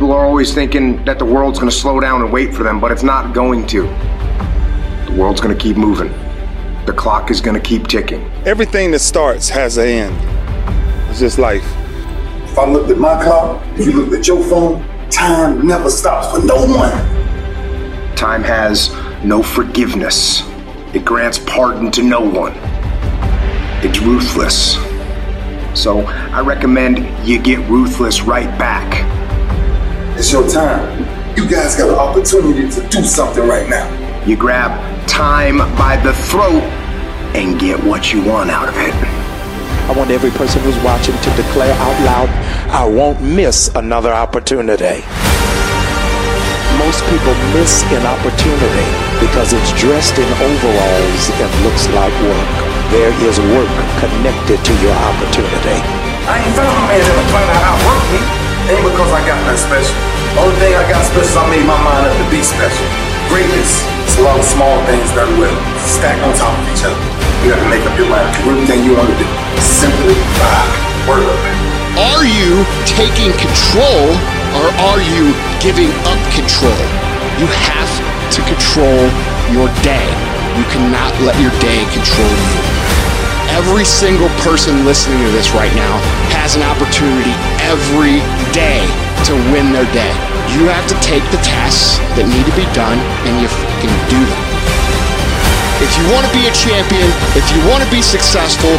People are always thinking that the world's gonna slow down and wait for them, but it's not going to. The world's gonna keep moving. The clock is gonna keep ticking. Everything that starts has an end. It's just life. If I looked at my clock, if you looked at your phone, time never stops for no one. Time has no forgiveness. It grants pardon to no one. It's ruthless. So I recommend you get ruthless right back. It's your time. You guys got an opportunity to do something right now. You grab time by the throat and get what you want out of it. I want every person who's watching to declare out loud, I won't miss another opportunity. Most people miss an opportunity because it's dressed in overalls and looks like work. There is work connected to your opportunity. I ain't found a man that'll try to outwork me. Ain't because I got nothing special. Only thing I got special is I made my mind up to be special. Greatness is a lot of small things done well, stacked on top of each other. You gotta make up your mind to everything you want to do. Simply rock. Word up. Are you taking control or are you giving up control? You have to control your day. You cannot let your day control you. Every single person listening to this right now has an opportunity every day to win their day. You have to take the tasks that need to be done and you fucking do them. If you want to be a champion, if you want to be successful,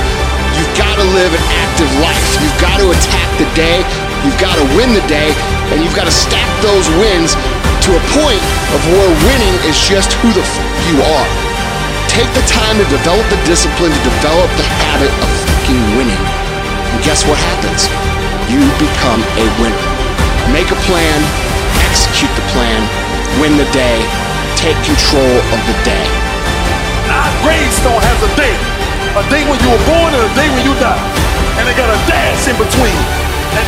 you've got to live an active life. You've got to attack the day, you've got to win the day, and you've got to stack those wins to a point of where winning is just who the fuck you are. Take the time to develop the discipline, to develop the habit of fucking winning. And guess what happens? You become a winner. Make a plan, execute the plan, win the day, take control of the day. Our gravestone has a date. A day when you were born and a day when you die. And they got a dash in between. And